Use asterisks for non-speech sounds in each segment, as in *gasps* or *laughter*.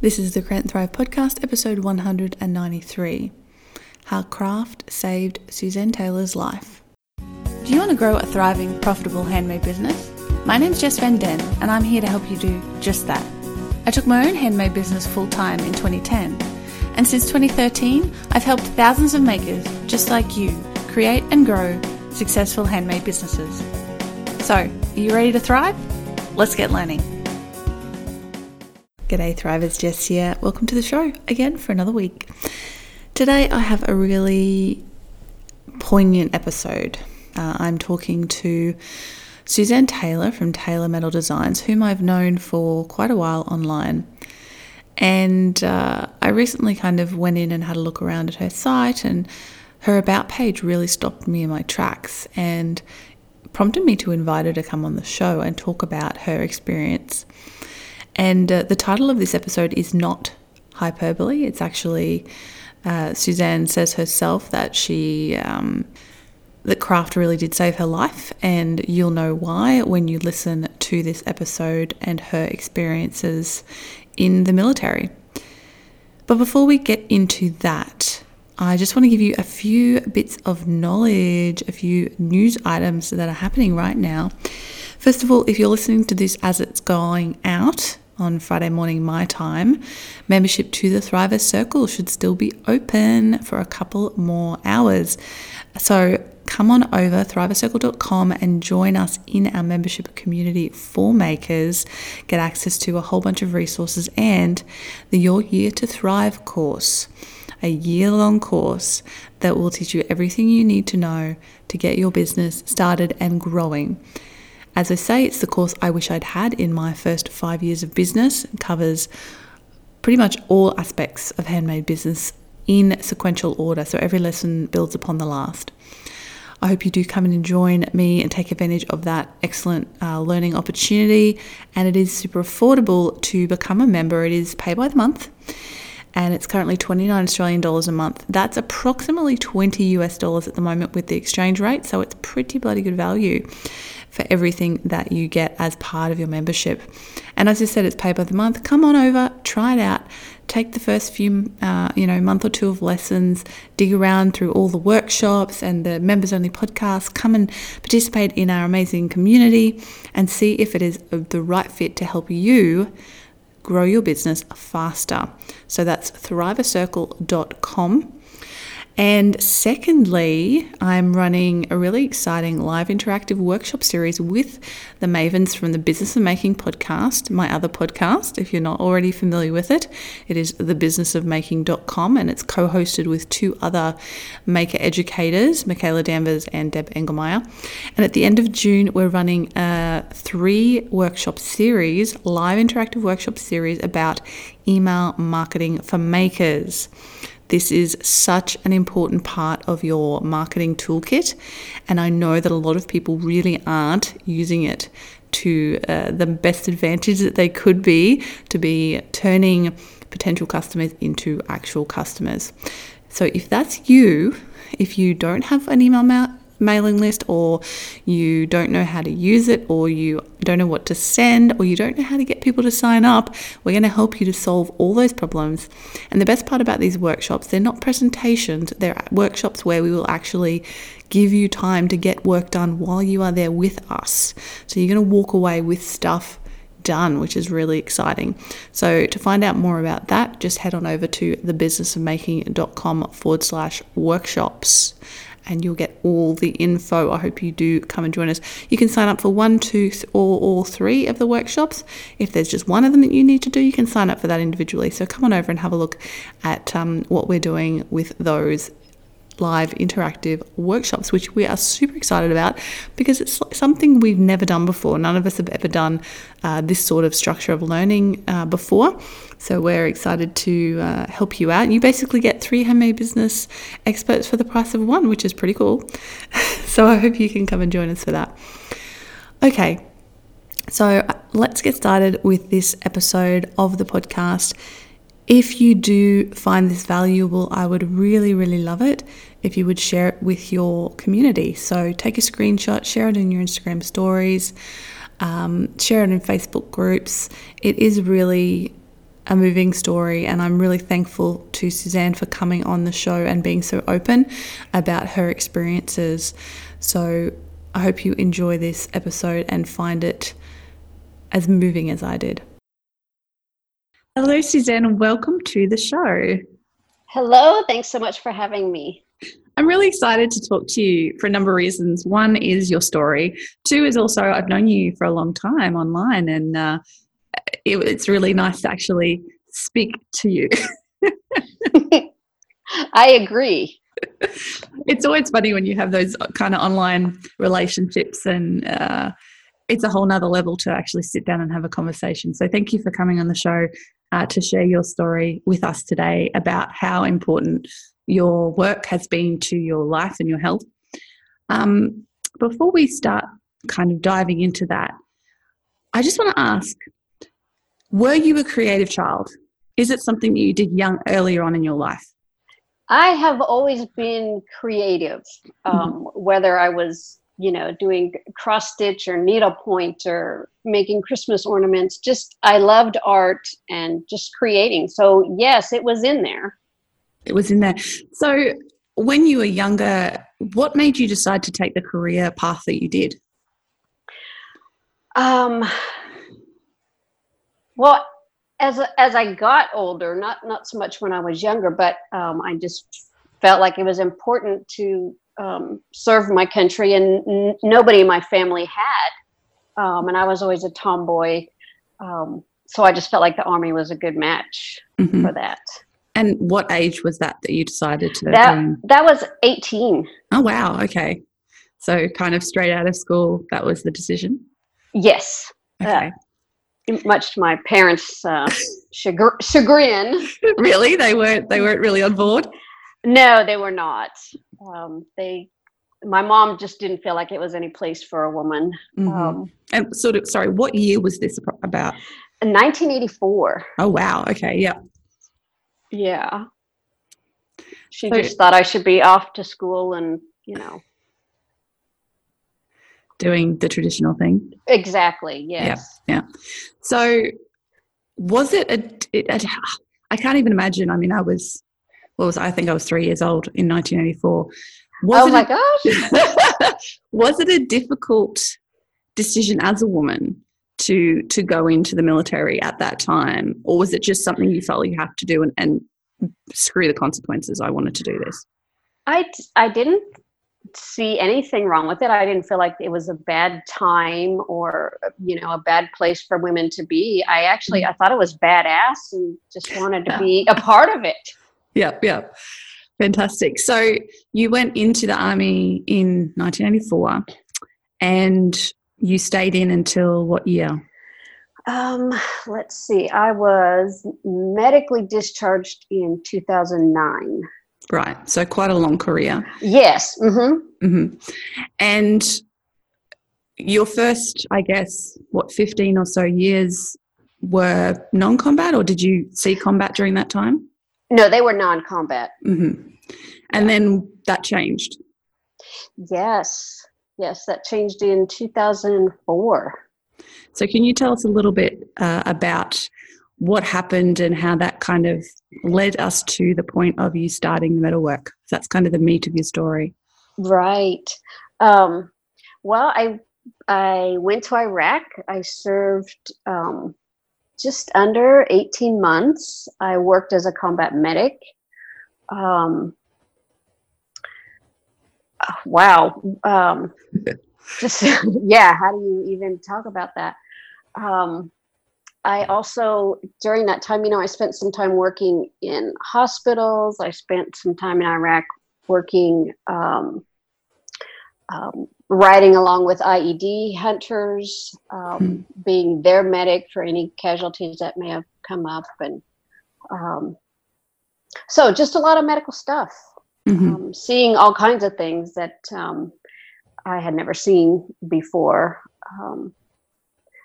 This is the and Thrive podcast, episode 193 How Craft Saved SuzAnne Taylor's Life. Do you want to grow a thriving, profitable handmade business? My name's Jess Van Den, and I'm here to help you do just that. I took my own handmade business full time in 2010, and since 2013, I've helped thousands of makers just like you create and grow successful handmade businesses. So, are you ready to thrive? Let's get learning. G'day, Thrivers, Jess here. Welcome to the show again for another week. Today, I have a really poignant episode. Uh, I'm talking to SuzAnne Taylor from Taylor Metal Designs, whom I've known for quite a while online. And uh, I recently kind of went in and had a look around at her site, and her About page really stopped me in my tracks and prompted me to invite her to come on the show and talk about her experience and uh, the title of this episode is not hyperbole. It's actually, uh, SuzAnne says herself that she, um, that craft really did save her life. And you'll know why when you listen to this episode and her experiences in the military. But before we get into that, I just want to give you a few bits of knowledge, a few news items that are happening right now. First of all, if you're listening to this as it's going out, on Friday morning, my time, membership to the Thriver Circle should still be open for a couple more hours. So come on over thrivercircle.com and join us in our membership community for makers. Get access to a whole bunch of resources and the Your Year to Thrive course, a year long course that will teach you everything you need to know to get your business started and growing. As I say, it's the course I wish I'd had in my first five years of business. It covers pretty much all aspects of handmade business in sequential order, so every lesson builds upon the last. I hope you do come and join me and take advantage of that excellent uh, learning opportunity. And it is super affordable to become a member. It is pay by the month and it's currently 29 Australian dollars a month. That's approximately 20 US dollars at the moment with the exchange rate, so it's pretty bloody good value for everything that you get as part of your membership. And as I said, it's pay by the month. Come on over, try it out. Take the first few, uh, you know, month or two of lessons, dig around through all the workshops and the members only podcast. Come and participate in our amazing community and see if it is the right fit to help you grow your business faster. So that's thrivercircle.com and secondly, I'm running a really exciting live interactive workshop series with the Mavens from the Business of Making podcast, my other podcast, if you're not already familiar with it. It is thebusinessofmaking.com and it's co hosted with two other maker educators, Michaela Danvers and Deb Engelmeyer. And at the end of June, we're running a three workshop series, live interactive workshop series about email marketing for makers. This is such an important part of your marketing toolkit, and I know that a lot of people really aren't using it to uh, the best advantage that they could be to be turning potential customers into actual customers. So, if that's you, if you don't have an email mailing list or you don't know how to use it or you don't know what to send or you don't know how to get people to sign up, we're going to help you to solve all those problems. And the best part about these workshops, they're not presentations, they're workshops where we will actually give you time to get work done while you are there with us. So you're going to walk away with stuff done, which is really exciting. So, to find out more about that, just head on over to thebusinessofmaking.com forward slash workshops and you'll get all the info. I hope you do come and join us. You can sign up for one, two, or all three of the workshops. If there's just one of them that you need to do, you can sign up for that individually. So come on over and have a look at um, what we're doing with those live interactive workshops, which we are super excited about because it's something we've never done before. None of us have ever done uh, this sort of structure of learning uh, before. So we're excited to uh, help you out. You basically get three handmade business experts for the price of one, which is pretty cool. *laughs* so I hope you can come and join us for that. Okay, so uh, let's get started with this episode of the podcast. If you do find this valuable, I would really, really love it if you would share it with your community. So take a screenshot, share it in your Instagram stories, um, share it in Facebook groups. It is really a moving story, and I'm really thankful to SuzAnne for coming on the show and being so open about her experiences. So I hope you enjoy this episode and find it as moving as I did. Hello, SuzAnne, and welcome to the show. Hello, thanks so much for having me. I'm really excited to talk to you for a number of reasons. One is your story. Two is also I've known you for a long time online, and uh, it, it's really nice to actually speak to you. *laughs* *laughs* I agree. It's always funny when you have those kind of online relationships, and uh, it's a whole nother level to actually sit down and have a conversation. So, thank you for coming on the show uh, to share your story with us today about how important your work has been to your life and your health. Um, before we start kind of diving into that, I just want to ask were you a creative child? Is it something that you did young earlier on in your life? I have always been creative, um, mm-hmm. whether I was, you know, doing cross stitch or needlepoint or making Christmas ornaments. Just I loved art and just creating. So yes, it was in there it was in there. So, when you were younger, what made you decide to take the career path that you did? Um, well, as as I got older, not not so much when I was younger, but um, I just felt like it was important to um, serve my country, and n- nobody in my family had, um, and I was always a tomboy, um, so I just felt like the army was a good match mm-hmm. for that. And what age was that that you decided to? That that was eighteen. Oh wow! Okay, so kind of straight out of school, that was the decision. Yes. Okay. Uh, much to my parents' uh, *laughs* chagrin. really, they weren't. They weren't really on board. No, they were not. Um, they my mom just didn't feel like it was any place for a woman. Mm-hmm. Um, and sort of, sorry, what year was this about? 1984. Oh wow. Okay. Yeah. Yeah. She so, just thought I should be off to school and, you know, doing the traditional thing. Exactly. Yes. Yeah. Yeah. So, was it a, it, a? I can't even imagine. I mean, I was, what was I think I was three years old in 1984. Was oh my a, gosh! *laughs* was it a difficult decision as a woman to to go into the military at that time? Or was it just something you felt you have to do and, and screw the consequences i wanted to do this i i didn't see anything wrong with it. I didn't feel like it was a bad time or you know a bad place for women to be. I actually mm. i thought it was badass and just wanted to be a part of it yep yep fantastic so you went into the army in 1984 and you stayed in until what year? Um, let's see. I was medically discharged in 2009. Right. So quite a long career. Yes. Mm-hmm. Mm-hmm. And your first, I guess, what, 15 or so years were non combat, or did you see combat during that time? No, they were non combat. Mm-hmm. And yeah. then that changed. Yes. Yes, that changed in 2004. So, can you tell us a little bit uh, about what happened and how that kind of led us to the point of you starting the metalwork? That's kind of the meat of your story. Right. Um, well, I I went to Iraq. I served um, just under 18 months. I worked as a combat medic. Um, wow. Um, *laughs* just *laughs* yeah. How do you even talk about that? Um, I also during that time, you know, I spent some time working in hospitals. I spent some time in Iraq working, um, um, riding along with IED hunters, um, hmm. being their medic for any casualties that may have come up, and um, so just a lot of medical stuff mm-hmm. um, seeing all kinds of things that um, I had never seen before. Um,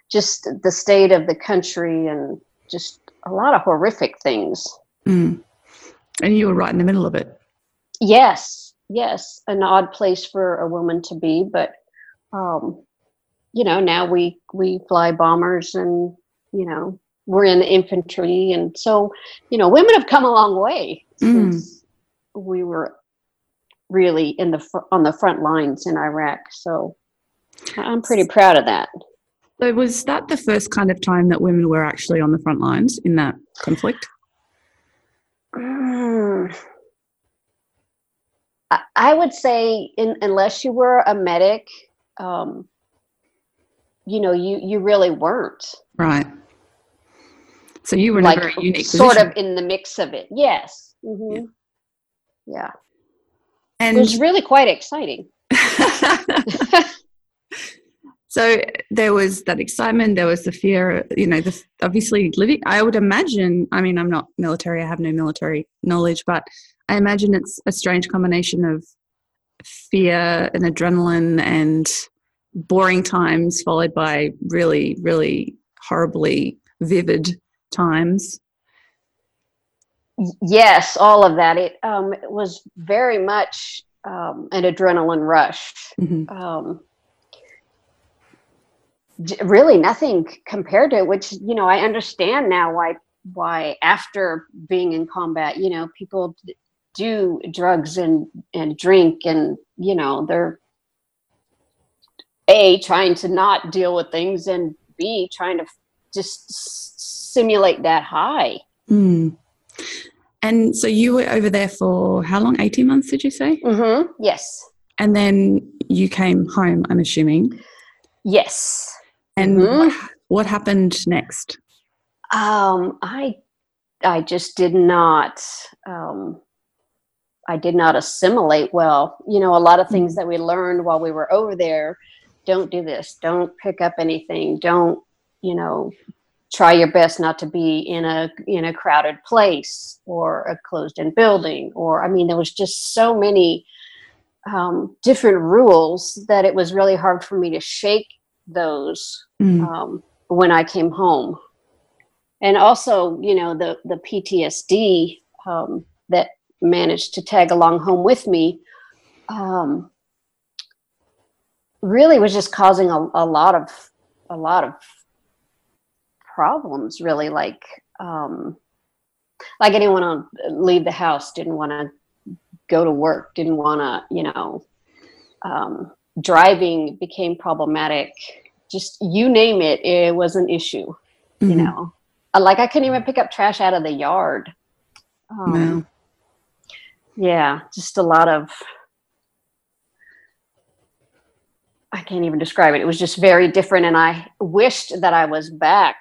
just the state of the country and just a lot of horrific things. Mm. And you were right in the middle of it. Yes, yes, an odd place for a woman to be, but um, you know, now we we fly bombers and you know we're in the infantry, and so you know, women have come a long way Mm. since we were really in the fr- on the front lines in Iraq. So I'm pretty proud of that. So was that the first kind of time that women were actually on the front lines in that conflict? Mm. I, would say, in, unless you were a medic, um, you know, you you really weren't Right. So you were like unique sort position. of in the mix of it. Yes. hmm Yeah. It and was really quite exciting. *laughs* so there was that excitement there was the fear you know the obviously living i would imagine i mean i'm not military i have no military knowledge but i imagine it's a strange combination of fear and adrenaline and boring times followed by really really horribly vivid times Yes, all of that. It um, it was very much um, an adrenaline rush. Mhm. um, really nothing compared to it, which you know I understand now why why after being in combat you know people do drugs and and drink and you know they're a trying to not deal with things and b trying to just simulate that high. Mm. and so you were over there for how long? 18 months did you say? Mm-hmm. yes. And then you came home i'm assuming? Yes and Mhm. what, what happened next Um, I I just did not um I did not assimilate well. You know, a lot of things that we learned while we were over there, don't do this, don't pick up anything, don't, you know, try your best not to be in a in a crowded place or a closed in building or I mean there was just so many um, different rules that it was really hard for me to shake those Mm. um, when I came home. And also, you know, the the PTSD um, that managed to tag along home with me um, really was just causing a, a lot of a lot of problems. Really, like um, like I didn't want to leave the house, didn't want to go to work, didn't want to, you know, um, driving became problematic. Just you name it, it was an issue you Mhm. know Uh, like i couldn't even pick up trash out of the yard um, Wow. yeah just a lot of i can't even describe it it was just very different and i wished that i was back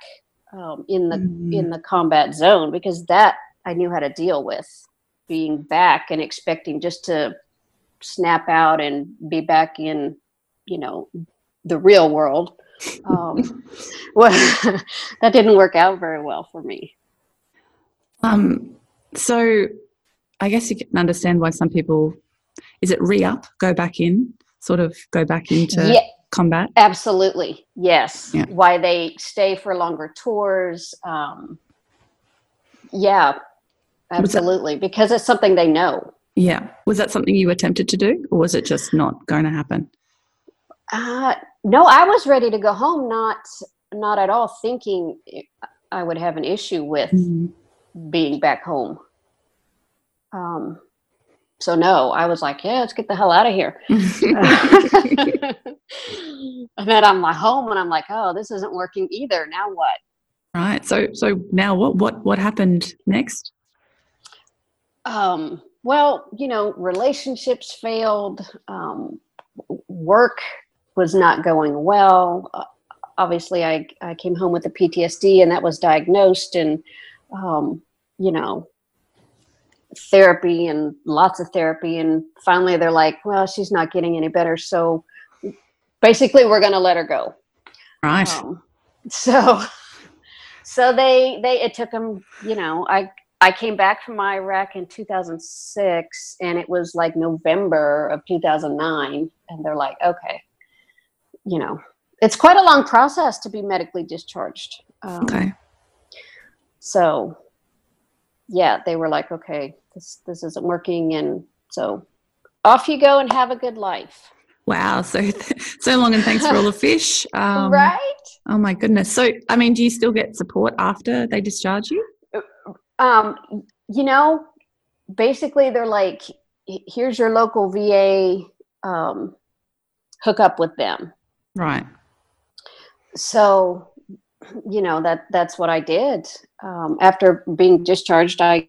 um, in the Mm. in the combat zone because that i knew how to deal with being back and expecting just to snap out and be back in you know the real world um, *laughs* well, *laughs* that didn't work out very well for me. Um, so I guess you can understand why some people is it re-up, go back in, sort of go back into yeah, combat. absolutely. Yes. Yeah. Why they stay for longer tours. Um, yeah, absolutely. Because it's something they know. Yeah. Was that something you attempted to do or was it just not going to happen? Uh, no, I was ready to go home, not not at all thinking I would have an issue with Mm. being back home. Um, so no, I was like, yeah, let's get the hell out of here. and *laughs* *laughs* then I'm like home and I'm like, oh, this isn't working either. Now what? right. So so now what what what happened next? Um, well, you know, relationships failed. Um, work was not going well. Uh, obviously, I, I came home with the PTSD and that was diagnosed, and, um, you know, therapy and lots of therapy. And finally, they're like, well, she's not getting any better. So basically, we're going to let her go. Right. Um, so, *laughs* so they they it took them. You know, I I came back from Iraq in 2006, and it was like November of 2009, and they're like, okay, you know, it's quite a long process to be medically discharged. Um, okay. So, yeah, they were like, okay, this this isn't working, and so off you go and have a good life. Wow. So, so long and thanks for all the *laughs* fish. Um, right. Oh my goodness. So, I mean, do you still get support after they discharge you? Um, you know, basically they're like, here's your local VA, um, hook up with them. Right. So, you know, that that's what I did. Um, after being discharged, I,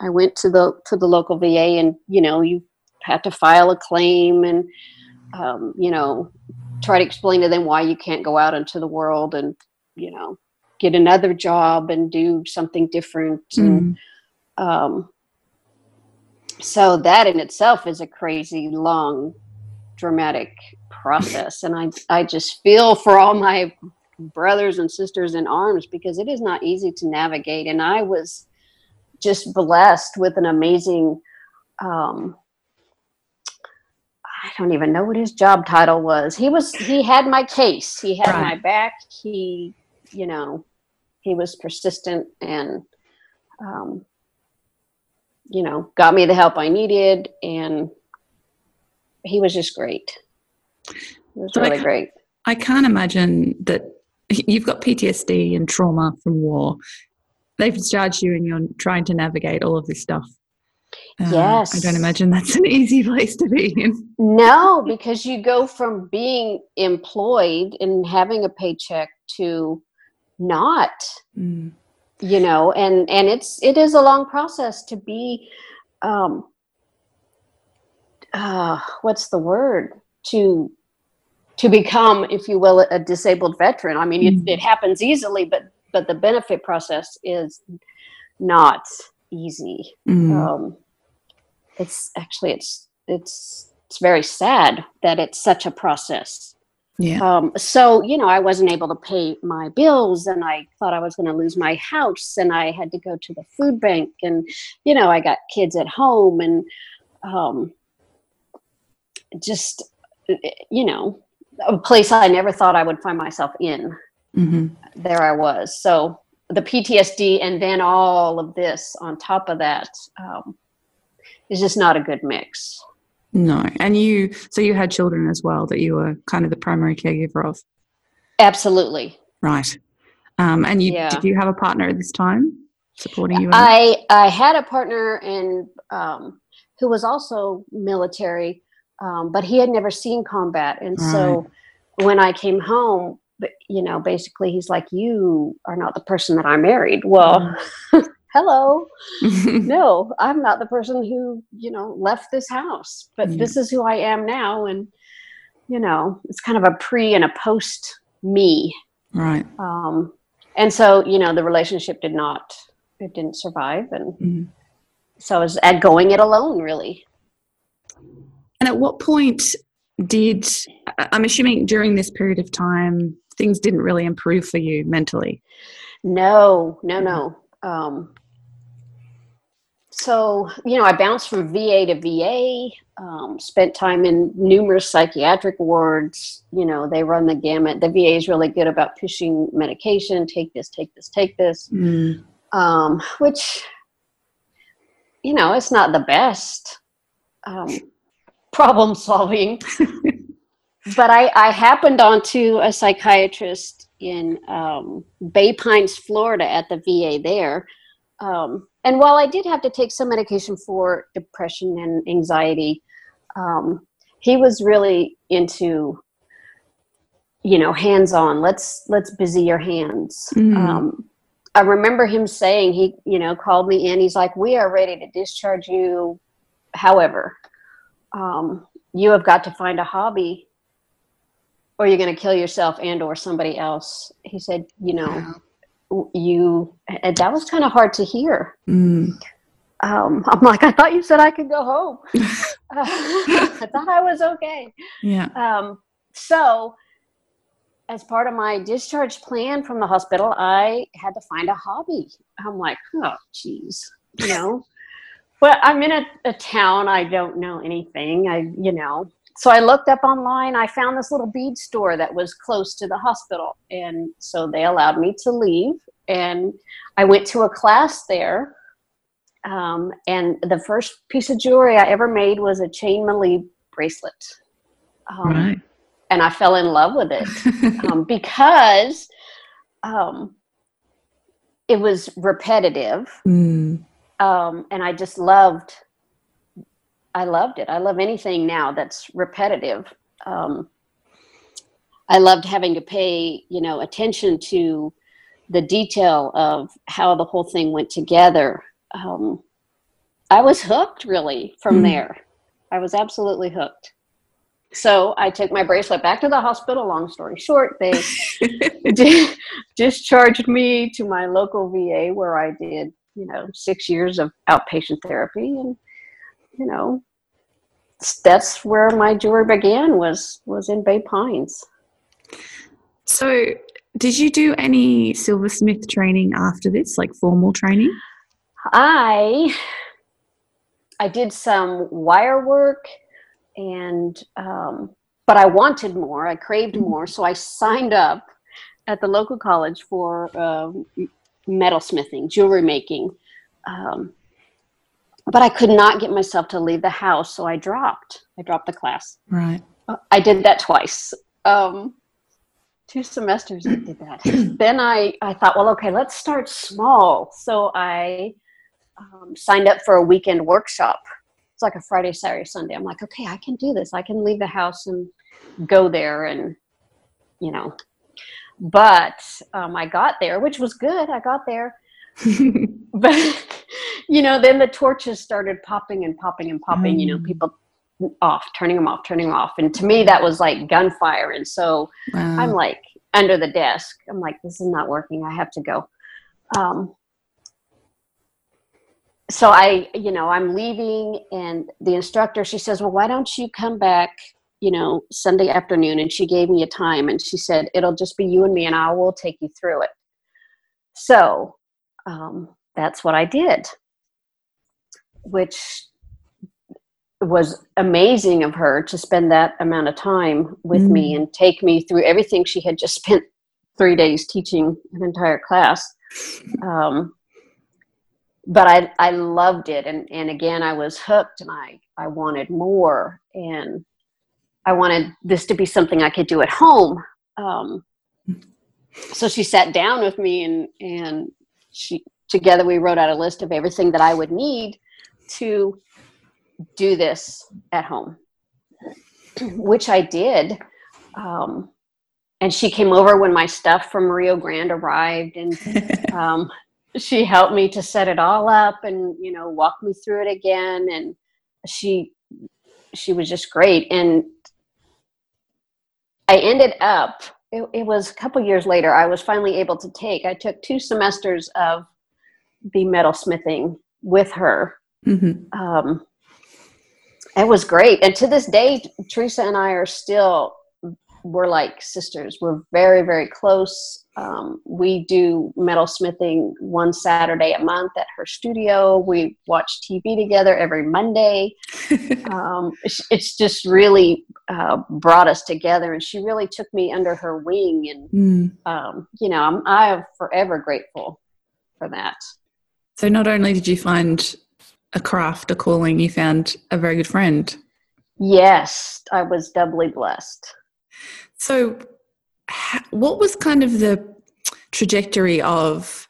I went to the, to the local VA and, you know, you had to file a claim and, um, you know, try to explain to them why you can't go out into the world and, you know, get another job and do something different. Mm. And, um, so that in itself is a crazy, long, dramatic process. And I, I just feel for all my brothers and sisters in arms because it is not easy to navigate. And I was just blessed with an amazing um, I don't even know what his job title was. He was he had my case. He had right. my back. He, you know, he was persistent and um, you know, got me the help I needed and he was just great. It was so really I great. I can't imagine that you've got PTSD and trauma from war. They've discharged you and you're trying to navigate all of this stuff uh, yes. I don't imagine that's an *laughs* easy place to be in. No, because you go from being employed and having a paycheck to not. Mm. You know, and and it's it is a long process to be um uh what's the word? To to become, if you will, a disabled veteran. I mean, mm. it, it happens easily, but but the benefit process is not easy. Mm. Um, it's actually it's it's it's very sad that it's such a process. Yeah. Um, so you know, I wasn't able to pay my bills, and I thought I was going to lose my house, and I had to go to the food bank, and you know, I got kids at home, and um, just you know, a place I never thought I would find myself in. Mm-hmm. There I was. So the PTSD and then all of this on top of that um, is just not a good mix. No. And you, so you had children as well that you were kind of the primary caregiver of? Absolutely. Right. Um, and you, yeah. did you have a partner at this time supporting you? I, I had a partner and um, who was also military, um, but he had never seen combat. And right. so when I came home, but you know basically he's like you are not the person that i married well mm. *laughs* hello *laughs* no i'm not the person who you know left this house but this is who i am now and you know it's kind of a pre and a post me right um and so you know the relationship did not it didn't survive and mm-hmm. so i was at going it alone really and at what point did i'm assuming during this period of time things didn't really improve for you mentally. No, no, no. Um, so, you know, I bounced from VA to VA, um, spent time in numerous psychiatric wards. You know, they run the gamut. The VA is really good about pushing medication take this, take this, take this, mm. um, which, you know, it's not the best um, problem solving. *laughs* but I, I happened onto a psychiatrist in um, Bay Pines, Florida, at the VA there. Um, and while I did have to take some medication for depression and anxiety, um, he was really into, you know, hands-on. Let's let's busy your hands. Mm. I remember him saying he, you know, called me in. He's like, "We are ready to discharge you. However, um, you have got to find a hobby or you're going to kill yourself and or somebody else. He said you know you and that was kind of hard to hear. Mm. um, *laughs* i'm like i thought you said i could go home. *laughs* *laughs* I thought i was okay. Yeah. Um, so as part of my discharge plan from the hospital i had to find a hobby. I'm like oh geez you know? Well i'm in a, a town i don't know anything. I you know so I looked up online. I found this little bead store that was close to the hospital. And so they allowed me to leave. And I went to a class there. Um, and the first piece of jewelry I ever made was a chain maille bracelet. Um, right. And I fell in love with it *laughs* um, because um, it was repetitive. Mm. and I just loved, I loved it. I love anything now that's repetitive. Um, I loved having to pay, you know, attention to the detail of how the whole thing went together. Um, I was hooked really from mm. there. I was absolutely hooked. So I took my bracelet back to the hospital. Long story short, they *laughs* *laughs* discharged me to my local VA where I did, you know, six years of outpatient therapy, and you know, that's where my jewelry began. was was in Bay Pines. So, did you do any silversmith training after this, like formal training? I I did some wire work and um, but I wanted more. I craved mm-hmm. more, so I signed up at the local college for uh, metal smithing, jewelry making. Um, but I could not get myself to leave the house, so I dropped. I dropped the class. Right. I did that twice. Um, two semesters I did that. *clears throat* then I, I thought, well, okay, let's start small. So I um, signed up for a weekend workshop. It's like a Friday, Saturday, Sunday. I'm like, okay, I can do this. I can leave the house and go there and, you know. But um, I got there, which was good. I got there. *laughs* but, *laughs* you know, then the torches started popping and popping and popping, mm. you know, mm. people off, turning them off, turning them off. And to me, that was like gunfire. And so wow. I'm like under the desk. I'm like, this is not working. I have to go. Um, so I, you know, I'm leaving, and the instructor, she says, Well, why don't you come back, you know, Sunday afternoon? And she gave me a time, and she said, It'll just be you and me, and I will take you through it. So um, that's what I did, which was amazing of her to spend that amount of time with mm. me and take me through everything she had just *laughs* spent three days teaching an entire class. Um, but I, I loved it. And, and again, I was hooked and I, I wanted more. And I wanted this to be something I could do at home. Um, so she sat down with me and, and she, together we wrote out a list of everything that I would need to do this at home, which I did. Um, and she came over when my stuff from Rio Grande arrived, and *laughs* um, she helped me to set it all up, and you know, walk me through it again. And she she was just great. And I ended up. It, it was a couple years later. I was finally able to take. I took two semesters of the metal smithing with her. Mm-hmm. Um, it was great. And to this day, Teresa and I are still, we're like sisters. We're very, very close. Um, we do metal smithing one Saturday a month at her studio. We watch TV together every Monday. *laughs* um, it's, it's, just really uh, brought us together, and she really took me under her wing. And mm. um, you know, I'm I am forever grateful for that. So, not only did you find a craft, a calling, you found a very good friend. Yes, I was doubly blessed. So, what was kind of the trajectory of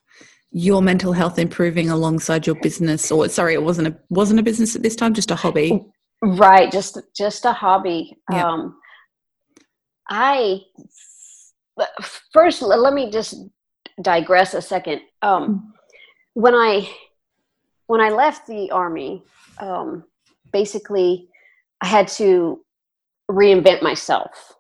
your mental health improving alongside your business? Or sorry, it wasn't a wasn't a business at this time, just a hobby. Right, just just a hobby. Yep. Um, I first let me just digress a second. Um, mm. when I when I left the army, um, basically, I had to reinvent myself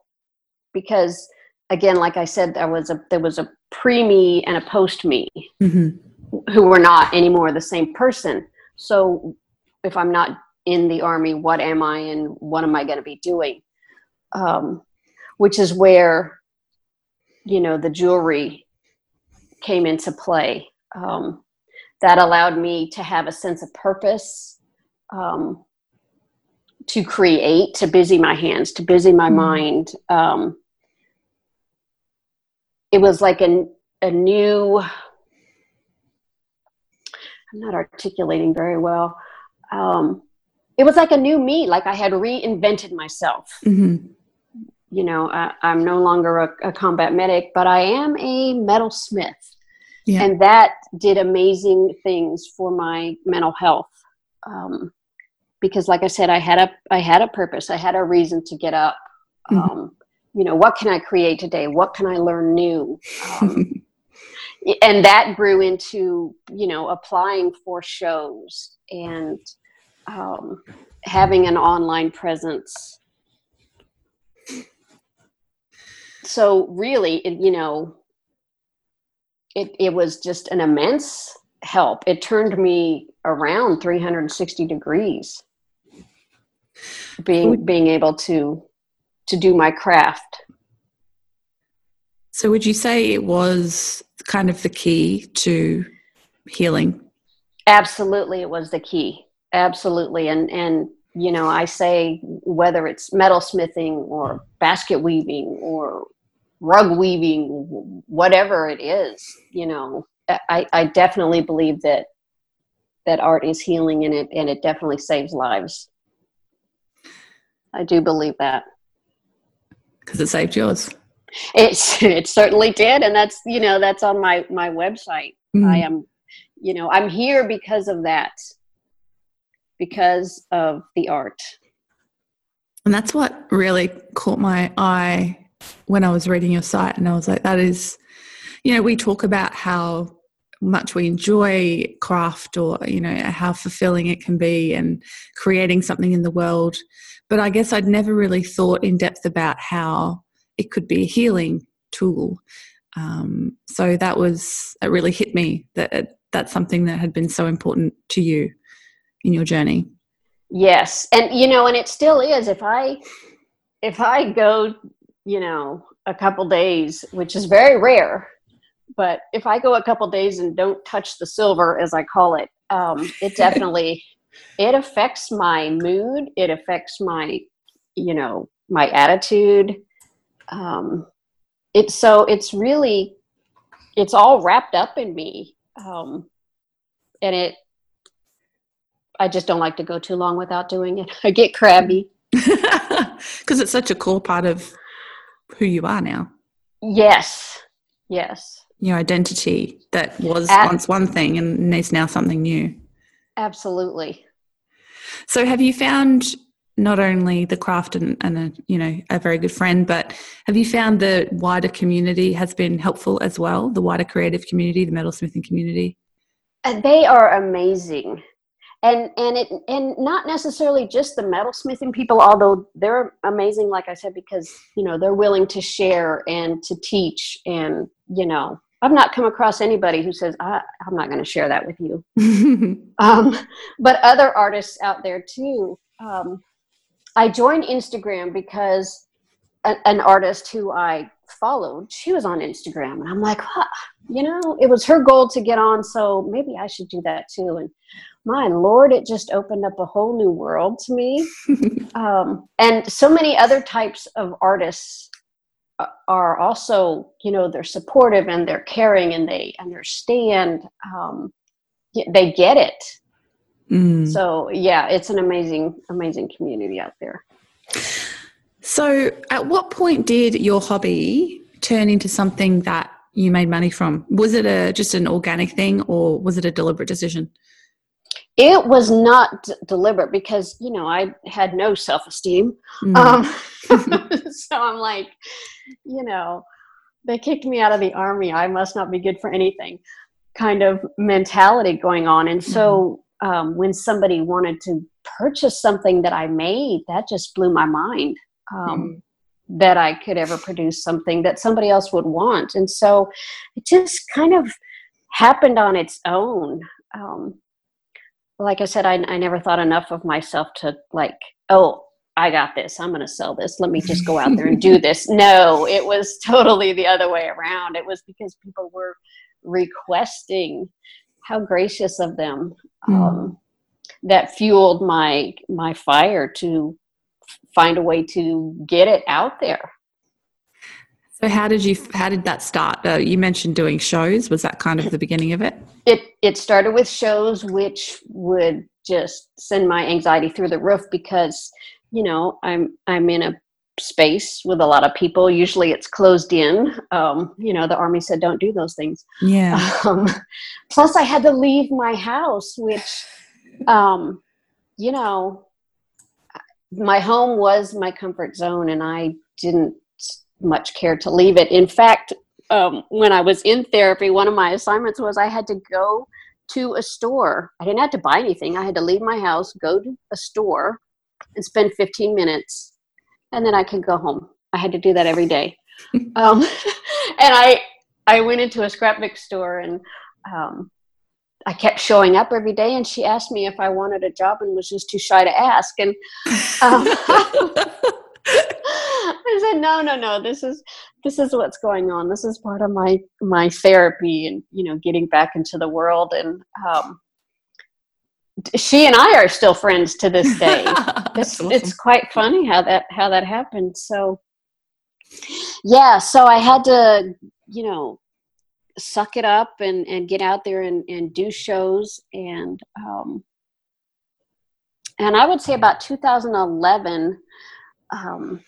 because, again, like I said, there was a there was a pre me and a post me mm-hmm. who were not anymore the same person. So, if I'm not in the army, what am I, and what am I going to be doing? Um, which is where, you know, the jewelry came into play. Um, that allowed me to have a sense of purpose um, to create to busy my hands to busy my mm-hmm. mind um, it was like a, a new i'm not articulating very well um, it was like a new me like i had reinvented myself mm-hmm. you know, I, am no longer a, a, combat medic, but I am a metalsmith. Yeah. And that did amazing things for my mental health. Um, because like I said, I had a, I had a purpose. I had a reason to get up. Mm-hmm. Um, you know, what can I create today? What can I learn new? Um, *laughs* and that grew into, you know, applying for shows and um, having an online presence so really you know it, it was just an immense help. It turned me around 360 degrees. Being being able to to do my craft. So would you say it was kind of the key to healing? Absolutely it was the key. Absolutely and and you know i say whether it's metal smithing or basket weaving or rug weaving whatever it is you know i i definitely believe that that art is healing and it and it definitely saves lives. I do believe that. Because it saved yours. It, *laughs* it certainly did and that's you know that's on my my website. Mm. i am you know i'm here because of that. Because of the art. And that's what really caught my eye when I was reading your site, and I was like, that is, you know, we talk about how much we enjoy craft or, you know, how fulfilling it can be and creating something in the world. But I guess I'd never really thought in depth about how it could be a healing tool. Um, so that was, that really hit me that it, that's something that had been so important to you in your journey. Yes. And, you know, and it still is. If I, if I go you know, a couple days, which is very rare. But if I go a couple days and don't touch the silver, as I call it, um, it *laughs* definitely it affects my mood. It affects my, you know, my attitude. Um, it's so it's really it's all wrapped up in me, um, and it. I just don't like to go too long without doing it. *laughs* I get crabby *laughs* because it's such a cool part of who you are now. Yes. Yes. Your identity that was At- once one thing and is now something new. Absolutely. So have you found not only the craft and, and a you know a very good friend, but have you found the wider community has been helpful as well? The wider creative community, the metalsmithing community. Uh, they are amazing and and it and not necessarily just the metalsmithing people although they're amazing like i said because you know they're willing to share and to teach and you know i've not come across anybody who says I, am not going to share that with you. *laughs* Um, but other artists out there too um, i joined instagram because a, an artist who i followed. She was on instagram and i'm like huh, you know it was her goal to get on so maybe i should do that too. And my lord it just opened up a whole new world to me. *laughs* Um, and so many other types of artists uh, are also you know they're supportive and they're caring and they understand um, they get it. Mm. so yeah it's an amazing amazing community out there so at what point did your hobby turn into something that you made money from? Was it a just an organic thing or was it a deliberate decision? It was not d- deliberate because you know i had no self-esteem. Mm. um, *laughs* *laughs* so i'm like you know they kicked me out of the army. I must not be good for anything kind of mentality going on. And so mm. um, when somebody wanted to purchase something that i made that just blew my mind um, mm. that i could ever produce something that somebody else would want and so it just kind of happened on its own um, like I said, I, I never thought enough of myself to like, oh, I got this. I'm going to sell this. Let me just go out there and do *laughs* this. No, it was *laughs* totally the other way around. It was because people were requesting. How gracious of them. Mm. Um, that fueled my my fire to find a way to get it out there. So how did you how did that start? Uh, you mentioned doing shows. Was that kind of the beginning of it? It it started with shows which would just send my anxiety through the roof because you know I'm I'm in a space with a lot of people. Usually it's closed in. Um, you know, the army said don't do those things. Yeah. *laughs* Um, plus, I had to leave my house, which, um, you know, my home was my comfort zone, and I didn't much care to leave it. In fact, um, when I was in therapy, one of my assignments was I had to go to a store. I didn't have to buy anything. I had to leave my house, go to a store, and spend 15 minutes, and then I could go home. I had to do that every day. *laughs* um, *laughs* and I I went into a scrapbook store and um, I kept showing up every day. And she asked me if I wanted a job and was just too shy to ask. And um, *laughs* I said, no, no, no. This is this is what's going on. This is part of my my therapy and you know getting back into the world. And um, she and I are still friends to this day. *laughs* it's, awesome. it's quite funny how that how that happened. So yeah, so I had to you know suck it up and and get out there and and do shows and um, and I would say about 2011. Um,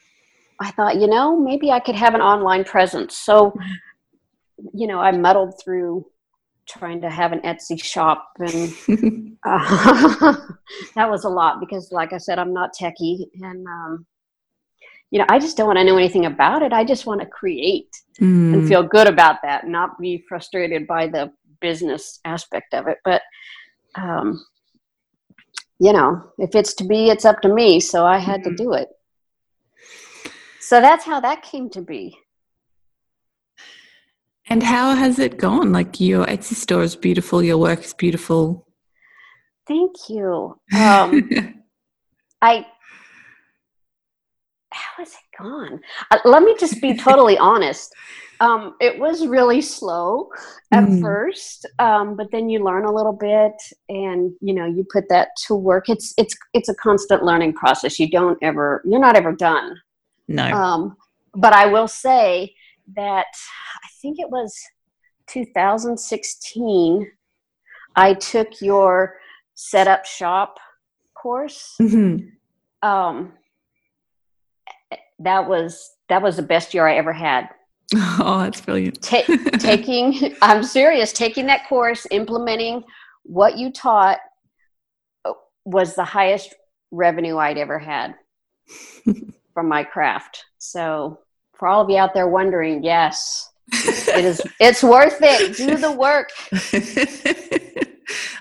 I thought, you know, maybe I could have an online presence. So, you know, I muddled through trying to have an Etsy shop, and *laughs* uh, *laughs* that was a lot because, like I said, I'm not techie, and um, you know, I just don't want to know anything about it. I just want to create mm. and feel good about that, not be frustrated by the business aspect of it. But um, you know, if it's to be, it's up to me. So I had mm-hmm. to do it. So that's how that came to be. And how has it gone? Like your Etsy store is beautiful, your work is beautiful. Thank you. *laughs* Um, I how has it gone? Uh, let me just be *laughs* totally honest. Um, it was really slow at mm. first, um, but then you learn a little bit, and you know you put that to work. It's it's it's a constant learning process. You don't ever you're not ever done. No. Um, but I will say that I think it was 2016. I took your setup shop course. Mm-hmm. Um, that was that was the best year I ever had. *laughs* Oh, that's brilliant. Ta- taking, *laughs* I'm serious. Taking that course, implementing what you taught, uh, was the highest revenue I'd ever had. *laughs* from my craft. So for all of you out there wondering, yes, it is it's worth it. Do the work.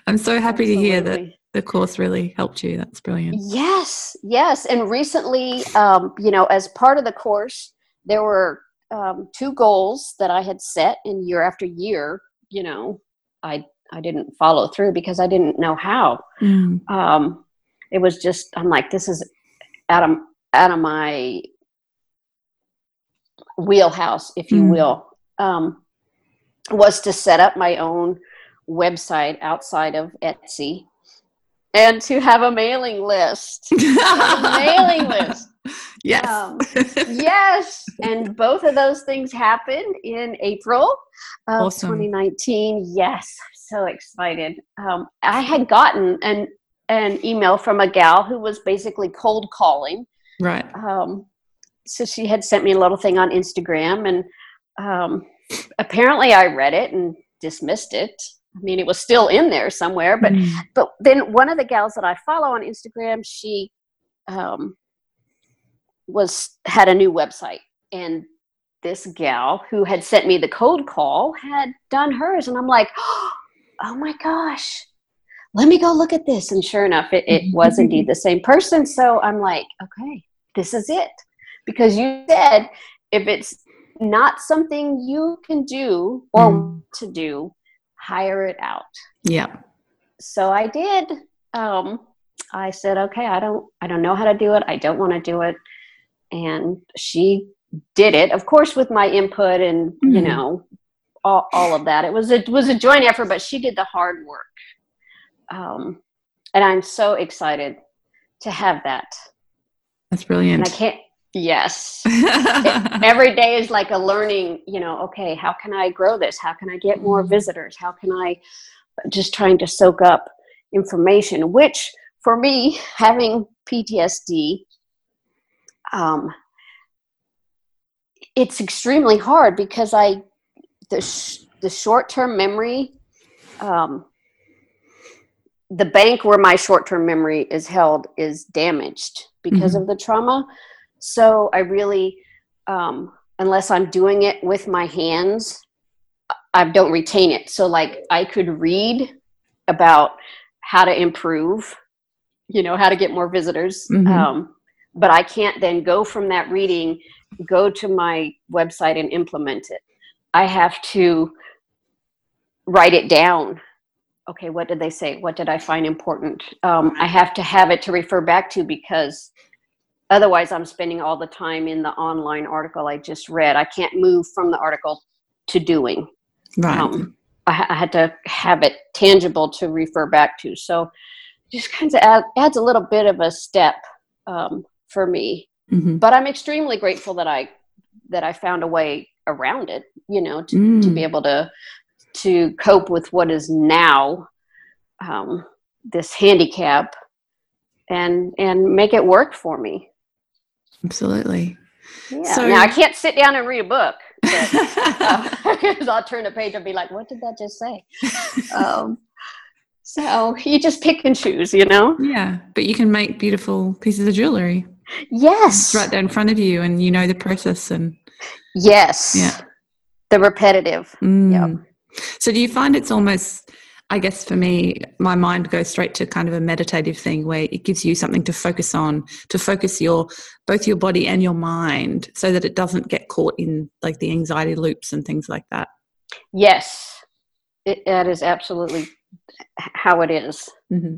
I'm so happy Absolutely. to hear that the course really helped you. That's brilliant. Yes, yes. And recently, um, you know, as part of the course, there were um, two goals that I had set in year after year. You know, I I didn't follow through because I didn't know how. Mm. Um, it was just I'm like, this is out of out of my wheelhouse, if you mm. will, um, was to set up my own website outside of Etsy and to have a mailing list. a *laughs* mailing list. Yes. Um, *laughs* yes. And both of those things happened in April of awesome. 2019. Yes. So excited. Um, I had gotten an, an email from a gal who was basically cold calling Right. Um, so she had sent me a little thing on Instagram, and um, apparently I read it and dismissed it. I mean, it was still in there somewhere, but mm. but then one of the gals that I follow on Instagram, she um, was had a new website, and this gal who had sent me the code call had done hers, and I'm like, *gasps* oh my gosh, let me go look at this. And sure enough, it, it was indeed the same person. So I'm like, okay, this is it. Because you said if it's not something you can do or mm. want to do, hire it out. Yeah. So I did. Um, I said, okay, I don't, I don't know how to do it. I don't want to do it. And she did it, of course, with my input and mm. you know, all, all of that. It was a, it was a joint effort, but she did the hard work. Um, and I'm so excited to have that that's brilliant. And I can't, yes. *laughs* every day is like a learning, you know, okay, how can I grow this? How can I get more mm-hmm. visitors? How can I just trying to soak up information, which for me, having PTSD, um, it's extremely hard because I the sh- the short term memory, um, the bank where my short term memory is held is damaged because Mhm. of the trauma. So I really, um, unless I'm doing it with my hands, I don't retain it. So like I could read about how to improve, you know, how to get more visitors. Mhm. Um, but I can't then go from that reading, go to my website and implement it. I have to write it down. Okay, what did they say? What did I find important? Um, I have to have it to refer back to because otherwise I'm spending all the time in the online article I just read. I can't move from the article to doing. Right. Um, I, I had to have it tangible to refer back to. So just kind of add, adds a little bit of a step um, for me hmm but I'm extremely grateful that I that I found a way around it, you know, to, to Mm. be able to to cope with what is now um, this handicap and and make it work for me. Absolutely. Yeah. So- now I can't sit down and read a book because *laughs* *laughs* I'll turn a page and be like, "What did that just say?" um, so you just pick and choose, you know. yeah, but you can make beautiful pieces of jewelry. Yes. It's right there in front of you, and you know the process. And Yes. Yeah. The repetitive. Mm. So, do you find it's almost? I guess for me, my mind goes straight to kind of a meditative thing where it gives you something to focus on, to focus your both your body and your mind, so that it doesn't get caught in like the anxiety loops and things like that. Yes, it, that is absolutely how it is. hmm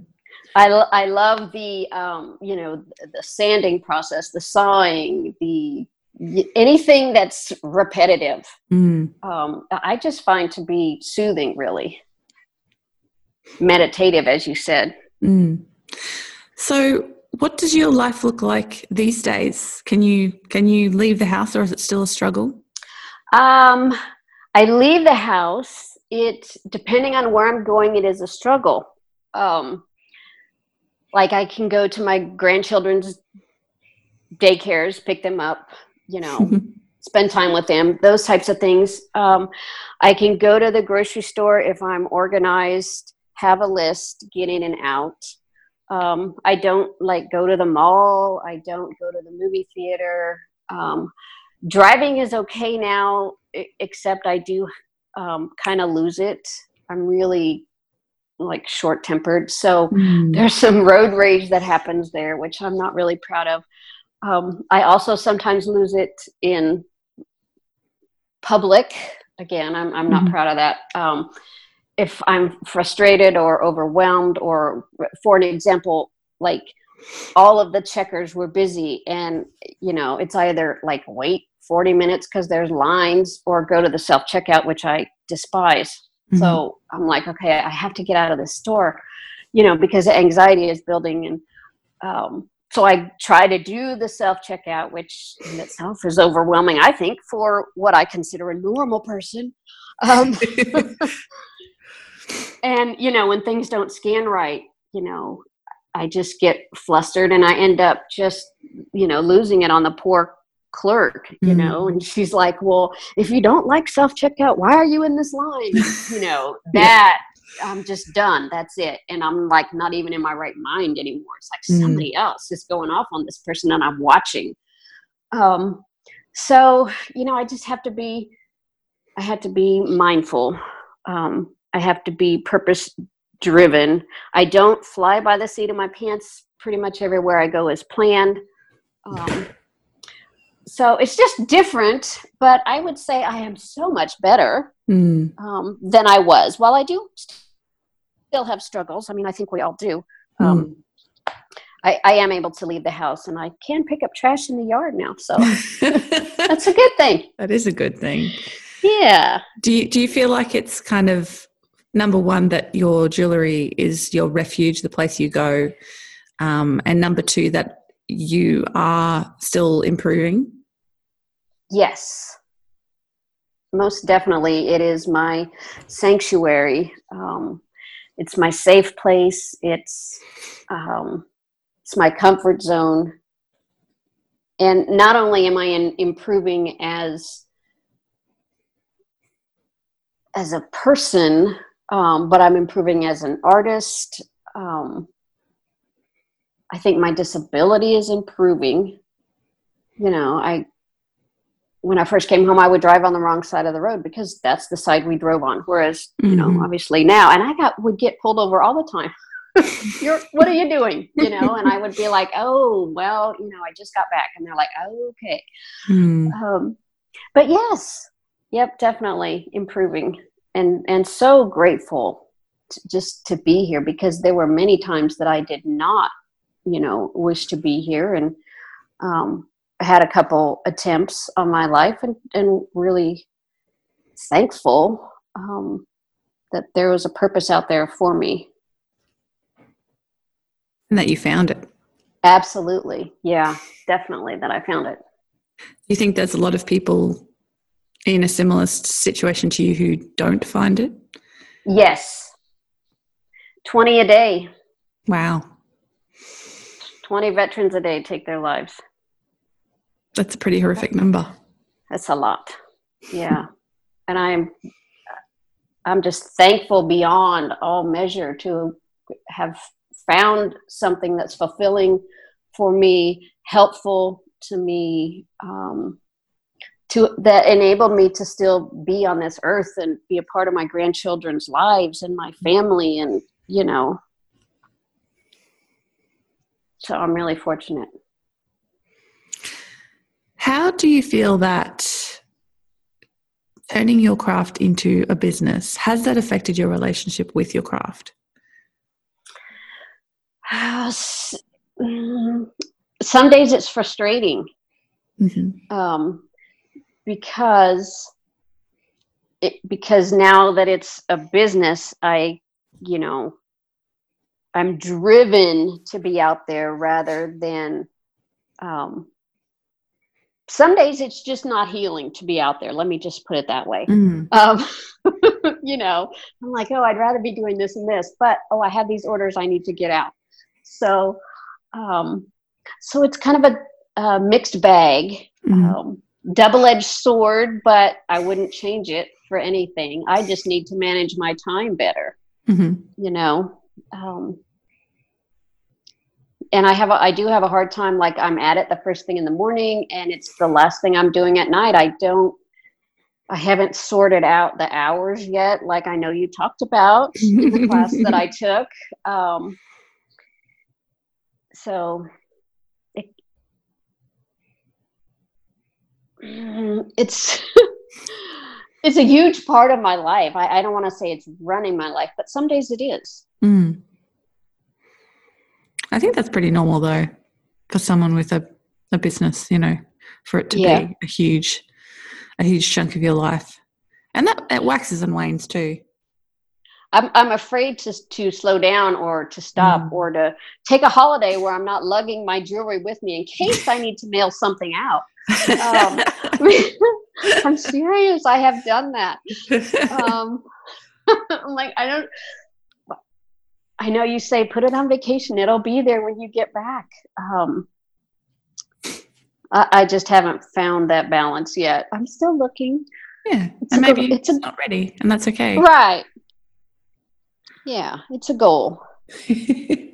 I, I love the um, you know the sanding process, the sawing, the anything that's repetitive. Mm. Um, I just find to be soothing, really meditative, as you said. Mm. So, what does your life look like these days? Can you can you leave the house, or is it still a struggle? Um, I leave the house. It depending on where I'm going, it is a struggle. Um, like I can go to my grandchildren's daycares, pick them up, you know, *laughs* spend time with them, those types of things. Um, I can go to the grocery store if I'm organized, have a list, get in and out. Um, I don't like go to the mall. I don't go to the movie theater. Um, driving is okay now, except I do um, kind of lose it. I'm really like short tempered. So Mm. there's some road rage that happens there, which I'm not really proud of. Um, I also sometimes lose it in public. Again, I'm, I'm not Mhm. proud of that. Um, if I'm frustrated or overwhelmed, or for an example, like all of the checkers were busy, and you know, it's either like wait 40 minutes because there's lines, or go to the self checkout, which I despise. Mhm. So I'm like, okay, I have to get out of this store, you know, because anxiety is building. And um, so I try to do the self checkout, which in itself is overwhelming, I think, for what I consider a normal person. Um, *laughs* *laughs* and, you know, when things don't scan right, you know, I just get flustered and I end up just, you know, losing it on the poor clerk, you Mm. know, and she's like, well, if you don't like self checkout, why are you in this line? You *laughs* know, Yeah. that I'm just done. That's it. And I'm like not even in my right mind anymore. It's like Mm. somebody else is going off on this person and I'm watching. Um, so, you know, I just have to be, I have to be mindful. Um, I have to be purpose driven. I don't fly by the seat of my pants pretty much everywhere I go is planned. Um, so it's just different, but I would say I am so much better Mm. um, than I was. While I do still have struggles, I mean, I think we all do. Um, I, I am able to leave the house and I can pick up trash in the yard now. So *laughs* that's a good thing. that is a good thing. Yeah. Do you, do you feel like it's kind of number one that your jewelry is your refuge, the place you go, um, and number two that you are still improving? Yes. Most definitely. It is my sanctuary. Um, it's my safe place. It's um, it's my comfort zone. and not only am I in, improving as as a person, um, but I'm improving as an artist. Um, I think my disability is improving. You know, I when I first came home, I would drive on the wrong side of the road because that's the side we drove on. Whereas, mm-hmm. you know, mm-hmm. obviously now, and I got would get pulled over all the time. *laughs* You're what are you doing? You know, and I would be like, oh, well, you know, I just got back, and they're like, oh, okay. Mm. Um, but yes, yep, definitely improving, and and so grateful to, just to be here because there were many times that I did not, you know, wish to be here, and um, had a couple attempts on my life and, and really thankful um, that there was a purpose out there for me. And that you found it. Absolutely. Yeah, definitely that I found it. Do you think there's a lot of people in a similar situation to you who don't find it? Yes. 20 a day. Wow. 20 veterans a day take their lives. That's a pretty horrific number. That's a lot. Yeah. *laughs* and I'm I'm just thankful beyond all measure to have found something that's fulfilling for me, helpful to me, um, to that enabled me to still be on this earth and be a part of my grandchildren's lives and my family, and you know. So I'm really fortunate. How do you feel that turning your craft into a business has that affected your relationship with your craft? Uh, some days it's frustrating mm-hmm. um, because it, because now that it's a business, I you know I'm driven to be out there rather than um, some days it's just not healing to be out there. Let me just put it that way. Mm. Um, *laughs* you know, I'm like, oh, I'd rather be doing this and this, but oh, I have these orders I need to get out. So, um, so it's kind of a, a mixed bag, mm. um, double-edged sword, but I wouldn't change it for anything. I just need to manage my time better. Mm-hmm. You know, um, and I have a, I do have a hard time like I'm at it the first thing in the morning and it's the last thing I'm doing at night. I don't I haven't sorted out the hours yet like I know you talked about in the class that I *laughs* took. Um, so it, it's *laughs* it's a huge part of my life. I, I don't want to say it's running my life, but some days it is. Mm. I think that's pretty normal though for someone with a, a business, you know, for it to yeah. be a huge a huge chunk of your life. And that it waxes and wanes too. I'm I'm afraid to to slow down or to stop mm. or to take a holiday where I'm not lugging my jewelry with me in case I need to mail something out. Um, *laughs* I'm serious. I have done that. Um, *laughs* I'm like I don't. I know you say put it on vacation. It'll be there when you get back. Um, I, I, just haven't found that balance yet. I'm still looking. Yeah, it's and maybe it's a, not ready, and that's okay. Right. Yeah, it's a goal. *laughs*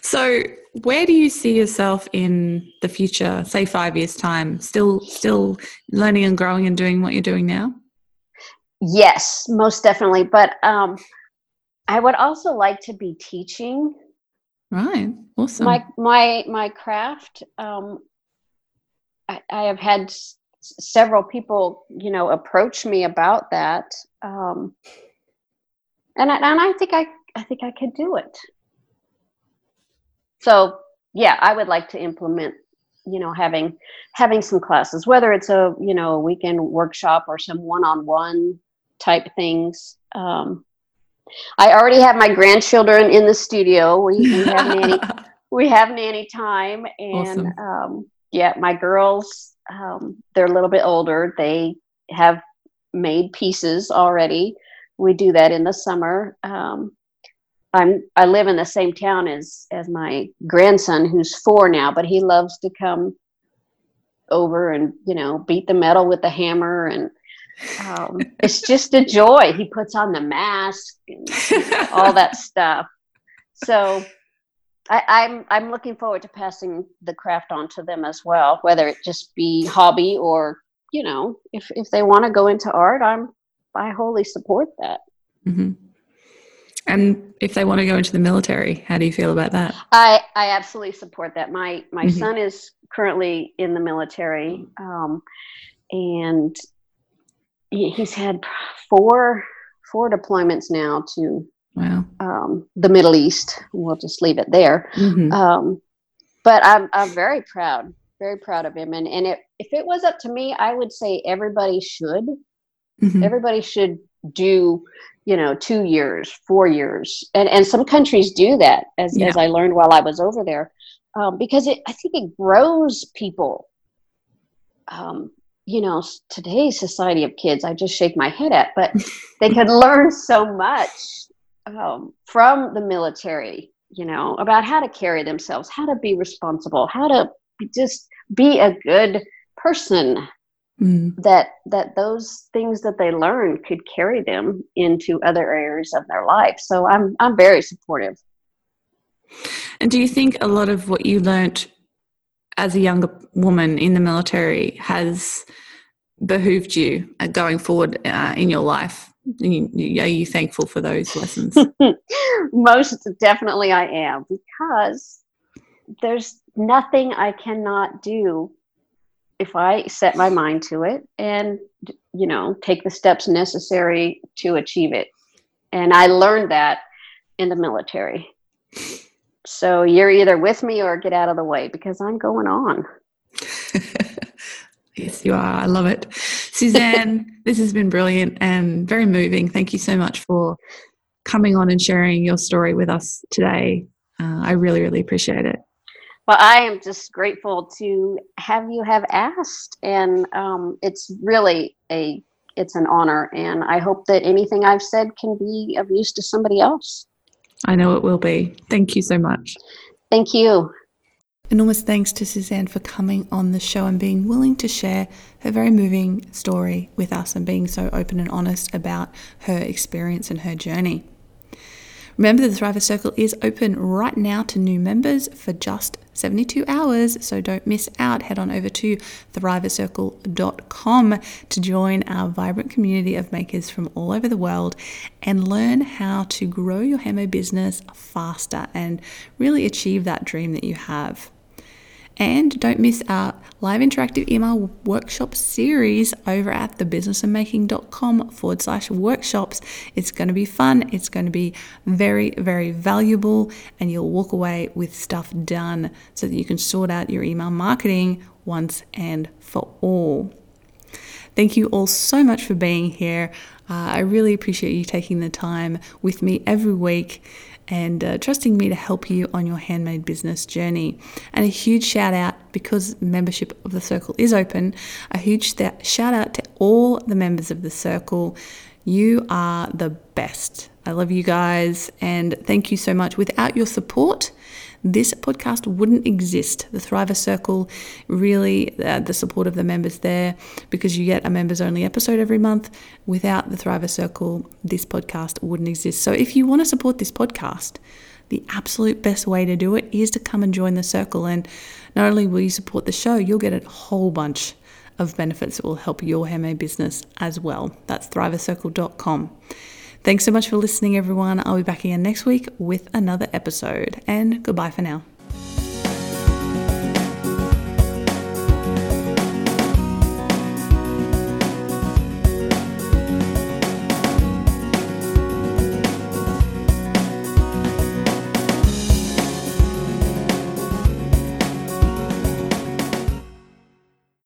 so, where do you see yourself in the future? Say five years time. Still, still learning and growing and doing what you're doing now. Yes, most definitely. But um, I would also like to be teaching. Right. Awesome. My my my craft. Um, I, I have had s- several people, you know, approach me about that, um, and I, and I think I I think I could do it. So yeah, I would like to implement you know having having some classes whether it's a you know a weekend workshop or some one-on-one type things um, I already have my grandchildren in the studio. We, we have nanny. *laughs* we have nanny time, and awesome. um, yeah, my girls. Um, they're a little bit older. They have made pieces already. We do that in the summer. Um, I'm I live in the same town as as my grandson, who's four now, but he loves to come over and you know beat the metal with the hammer and um, *laughs* it's just a joy he puts on the mask and you know, all that *laughs* stuff so I, I'm I'm looking forward to passing the craft on to them as well, whether it just be hobby or you know, if if they want to go into art, I'm I wholly support that. Mm-hmm. And if they want to go into the military, how do you feel about that? I I absolutely support that. My my mm-hmm. son is currently in the military, um, and he, he's had four four deployments now to Wow. Um, the Middle East. We'll just leave it there. Mm-hmm. Um, but I'm I'm very proud, very proud of him. And and it, if it was up to me, I would say everybody should. Mm-hmm. Everybody should do, you know, two years, four years, and and some countries do that, as yeah. as I learned while I was over there, um, because it I think it grows people. Um, you know, today's society of kids, I just shake my head at, but *laughs* they can learn so much um, from the military, you know, about how to carry themselves, how to be responsible, how to just be a good person. Mm. That that those things that they learn could carry them into other areas of their life. So I'm I'm very supportive. And do you think a lot of what you learned as a younger woman in the military has behooved you uh, going forward uh, in your life? Are you thankful for those lessons? *laughs* Most definitely, I am because there's nothing I cannot do if I set my mind to it and you know take the steps necessary to achieve it. And I learned that in the military. So you're either with me or get out of the way because I'm going on. *laughs* Yes, you are. I love it. SuzAnne, *laughs* this has been brilliant and very moving. Thank you so much for coming on and sharing your story with us today. Uh, I really, really appreciate it. Well, I am just grateful to have you have asked, and um, it's really a it's an honor. And I hope that anything I've said can be of use to somebody else. I know it will be. Thank you so much. Thank you. Enormous thanks to SuzAnne for coming on the show and being willing to share her very moving story with us and being so open and honest about her experience and her journey. Remember, the Thriver Circle is open right now to new members for just 72 hours, so don't miss out. Head on over to thrivercircle.com to join our vibrant community of makers from all over the world and learn how to grow your hemo business faster and really achieve that dream that you have. And don't miss our live interactive email workshop series over at thebusinessofmaking.com forward slash workshops. It's going to be fun, it's going to be very, very valuable, and you'll walk away with stuff done so that you can sort out your email marketing once and for all. Thank you all so much for being here. Uh, I really appreciate you taking the time with me every week and uh, trusting me to help you on your handmade business journey. And a huge shout out because membership of the circle is open, a huge th- shout out to all the members of the circle. You are the best. I love you guys and thank you so much. Without your support, this podcast wouldn't exist. The Thriver Circle, really, uh, the support of the members there, because you get a members only episode every month. Without the Thriver Circle, this podcast wouldn't exist. So if you want to support this podcast, the absolute best way to do it is to come and join the circle. And not only will you support the show, you'll get a whole bunch of benefits that will help your handmade business as well. That's thrivercircle.com. Thanks so much for listening, everyone. I'll be back again next week with another episode, and goodbye for now.